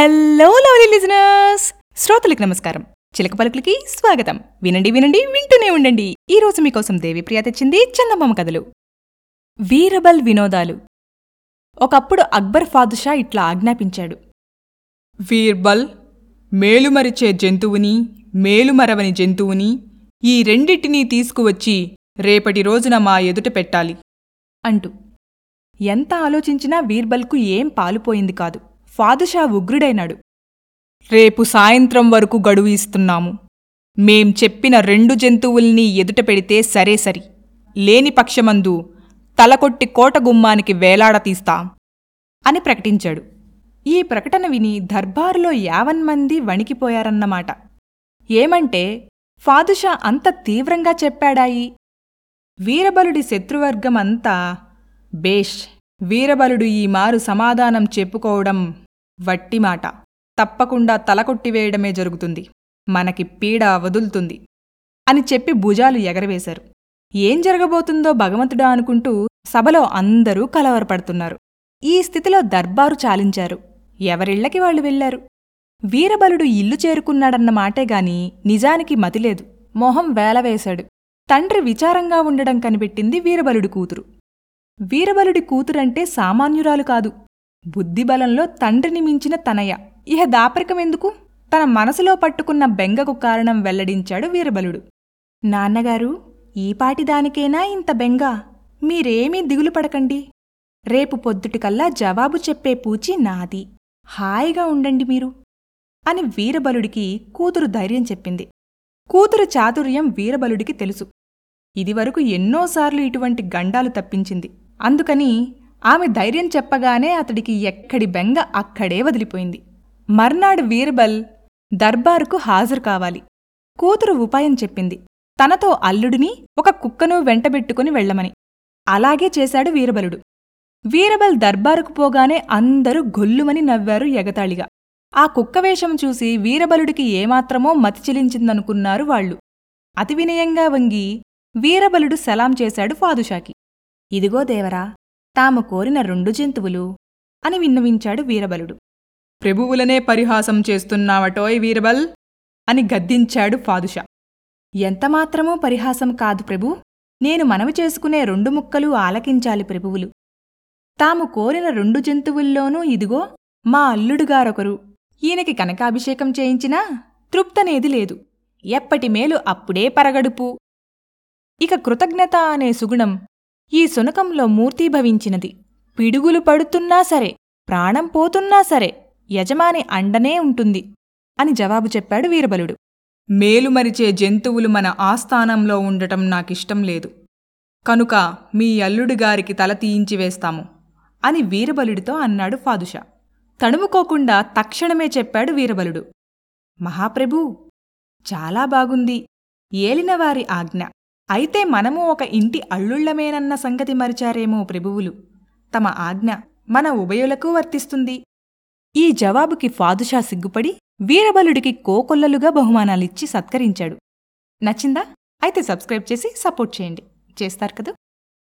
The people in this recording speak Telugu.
హలో లవ్లీ లిజనర్స్ శ్రోతలకు నమస్కారం. చిలక పలుకులకి స్వాగతం. వినండి వినండి వింటూనే ఉండండి. ఈ రోజు మీకోసం దేవిప్రియ తెచ్చింది చందమామ కథలు. వీరబల్ వినోదాలు. ఒకప్పుడు అక్బర్ ఫాదుషా ఇట్లా ఆజ్ఞాపించాడు. వీర్బల్ మేలుమరిచే జంతువుని మేలుమరవని జంతువుని ఈ రెండిటినీ తీసుకువచ్చి రేపటి రోజున మా ఎదుట పెట్టాలి. అంటూ. ఎంత ఆలోచించినా వీర్బల్కు ఏం పాలుపోయింది కాదు. ఫాదుషా ఉగ్రుడైనాడు. రేపు సాయంత్రం వరకు గడువు ఇస్తున్నాము. మేం చెప్పిన రెండు జంతువుల్ని ఎదుట పెడితే సరే సరి. లేని పక్షమందు తలకొట్టి కోట గుమ్మానికి వేలాడతీస్తాం అని ప్రకటించాడు. ఈ ప్రకటన విని దర్బారులో యావన్మంది వణికిపోయారన్నమాట. ఏమంటే ఫాదుషా అంత తీవ్రంగా చెప్పాడాయి? వీరబలుడి శత్రువర్గం అంతా బేష్. వీరబలుడు ఈ మారు సమాధానం చెప్పుకోవడం వట్టి మాట తప్పకుండా తలకొట్టివేయడమే జరుగుతుంది. మనకి పీడ వదులుతుంది. అని చెప్పి భుజాలు ఎగరవేశారు. ఏం జరగబోతుందో భగవంతుడా అనుకుంటూ సభలో అందరూ కలవరపడుతున్నారు. ఈ స్థితిలో దర్బారు చాలించారు. ఎవరిళ్ళకి వాళ్ళు వెళ్ళారు వీరబలుడు ఇల్లు చేరుకున్నాడన్న మాటేగాని నిజానికి మతిలేదు. మొహం వేలవేశాడు. తండ్రి విచారంగా ఉండడం కనిపెట్టింది వీరబలుడి కూతురు. వీరబలుడి కూతురంటే సామాన్యురాలు కాదు. బుద్ధిబలంలో తండ్రిని మించిన తనయ. ఇహ దాపరికమెందుకు? తన మనసులో పట్టుకున్న బెంగకు కారణం వెల్లడించాడు వీరబలుడు. నాన్నగారు ఈపాటి దానికేనా ఇంత బెంగ? మీరేమీ దిగులు పడకండి. రేపు పొద్దుటికల్లా జవాబు చెప్పే పూచి నాది. హాయిగా ఉండండి మీరు. అని వీరబలుడికి కూతురు ధైర్యం చెప్పింది. కూతురు చాతుర్యం వీరబలుడికి తెలుసు. ఇదివరకు ఎన్నోసార్లు ఇటువంటి గండాలు తప్పించింది. అందుకని ఆమె ధైర్యం చెప్పగానే అతడికి ఎక్కడి బెంగ అక్కడే వదిలిపోయింది. మర్నాడు వీరబల్ దర్బారుకు హాజరు కావాలి. కూతురు ఉపాయం చెప్పింది. తనతో అల్లుడిని ఒక కుక్కను వెంటబెట్టుకుని వెళ్ళమని. అలాగే చేశాడు వీరబలుడు. వీరబల్ దర్బారుకు పోగానే అందరూ గొల్లుమని నవ్వారు ఎగతాళిగా. ఆ కుక్కవేషం చూసి వీరబలుడికి ఏమాత్రమో మతి చెలించిందనుకున్నారు వాళ్ళు. అతి వినయంగా వంగి వీరబలుడు సలాం చేశాడు ఫాదుషాకి. ఇదిగో దేవరా తాము కోరిన రెండు జంతువులు అని విన్నవించాడు వీరబలుడు. ప్రభువులనే పరిహాసం చేస్తున్నావటోయ్ వీరబల్ అని గద్దించాడు ఫాదుషా. ఎంతమాత్రమూ పరిహాసం కాదు ప్రభు నేను మనవి చేసుకునే రెండు ముక్కలు ఆలకించాలి ప్రభువులు. తాము కోరిన రెండు జంతువుల్లోనూ ఇదిగో మా అల్లుడుగారొకరు ఈయనకి కనకాభిషేకం చేయించినా తృప్తనేది లేదు. ఎప్పటి మేలు అప్పుడే పరగడుపు. ఇక కృతజ్ఞత అనే సుగుణం ఈ శునకంలో మూర్తీభవించినది పిడుగులు పడుతున్నా సరే ప్రాణం పోతున్నా సరే యజమాని అండనే ఉంటుంది అని జవాబు చెప్పాడు వీరబలుడు. మేలుమరిచే జంతువులు మన ఆస్థానంలో ఉండటం నాకిష్టం లేదు. కనుక మీ అల్లుడుగారికి తల తీయించి వేస్తాము అని వీరబలుడితో అన్నాడు ఫాదుషా. తణుముకోకుండా తక్షణమే చెప్పాడు వీరబలుడు. మహాప్రభూ చాలా బాగుంది. ఏలినవారి ఆజ్ఞ. అయితే మనము ఒక ఇంటి అల్లుళ్ళమేనన్న సంగతి మరిచారేమో ప్రభువులు. తమ ఆజ్ఞ మన ఉభయులకు వర్తిస్తుంది. ఈ జవాబుకి ఫాదుషా సిగ్గుపడి వీరబలుడికి కోకొల్లలుగా బహుమానాలిచ్చి సత్కరించాడు. నచ్చిందా? అయితే సబ్స్క్రైబ్ చేసి సపోర్ట్ చేయండి. చేస్తారు కదా?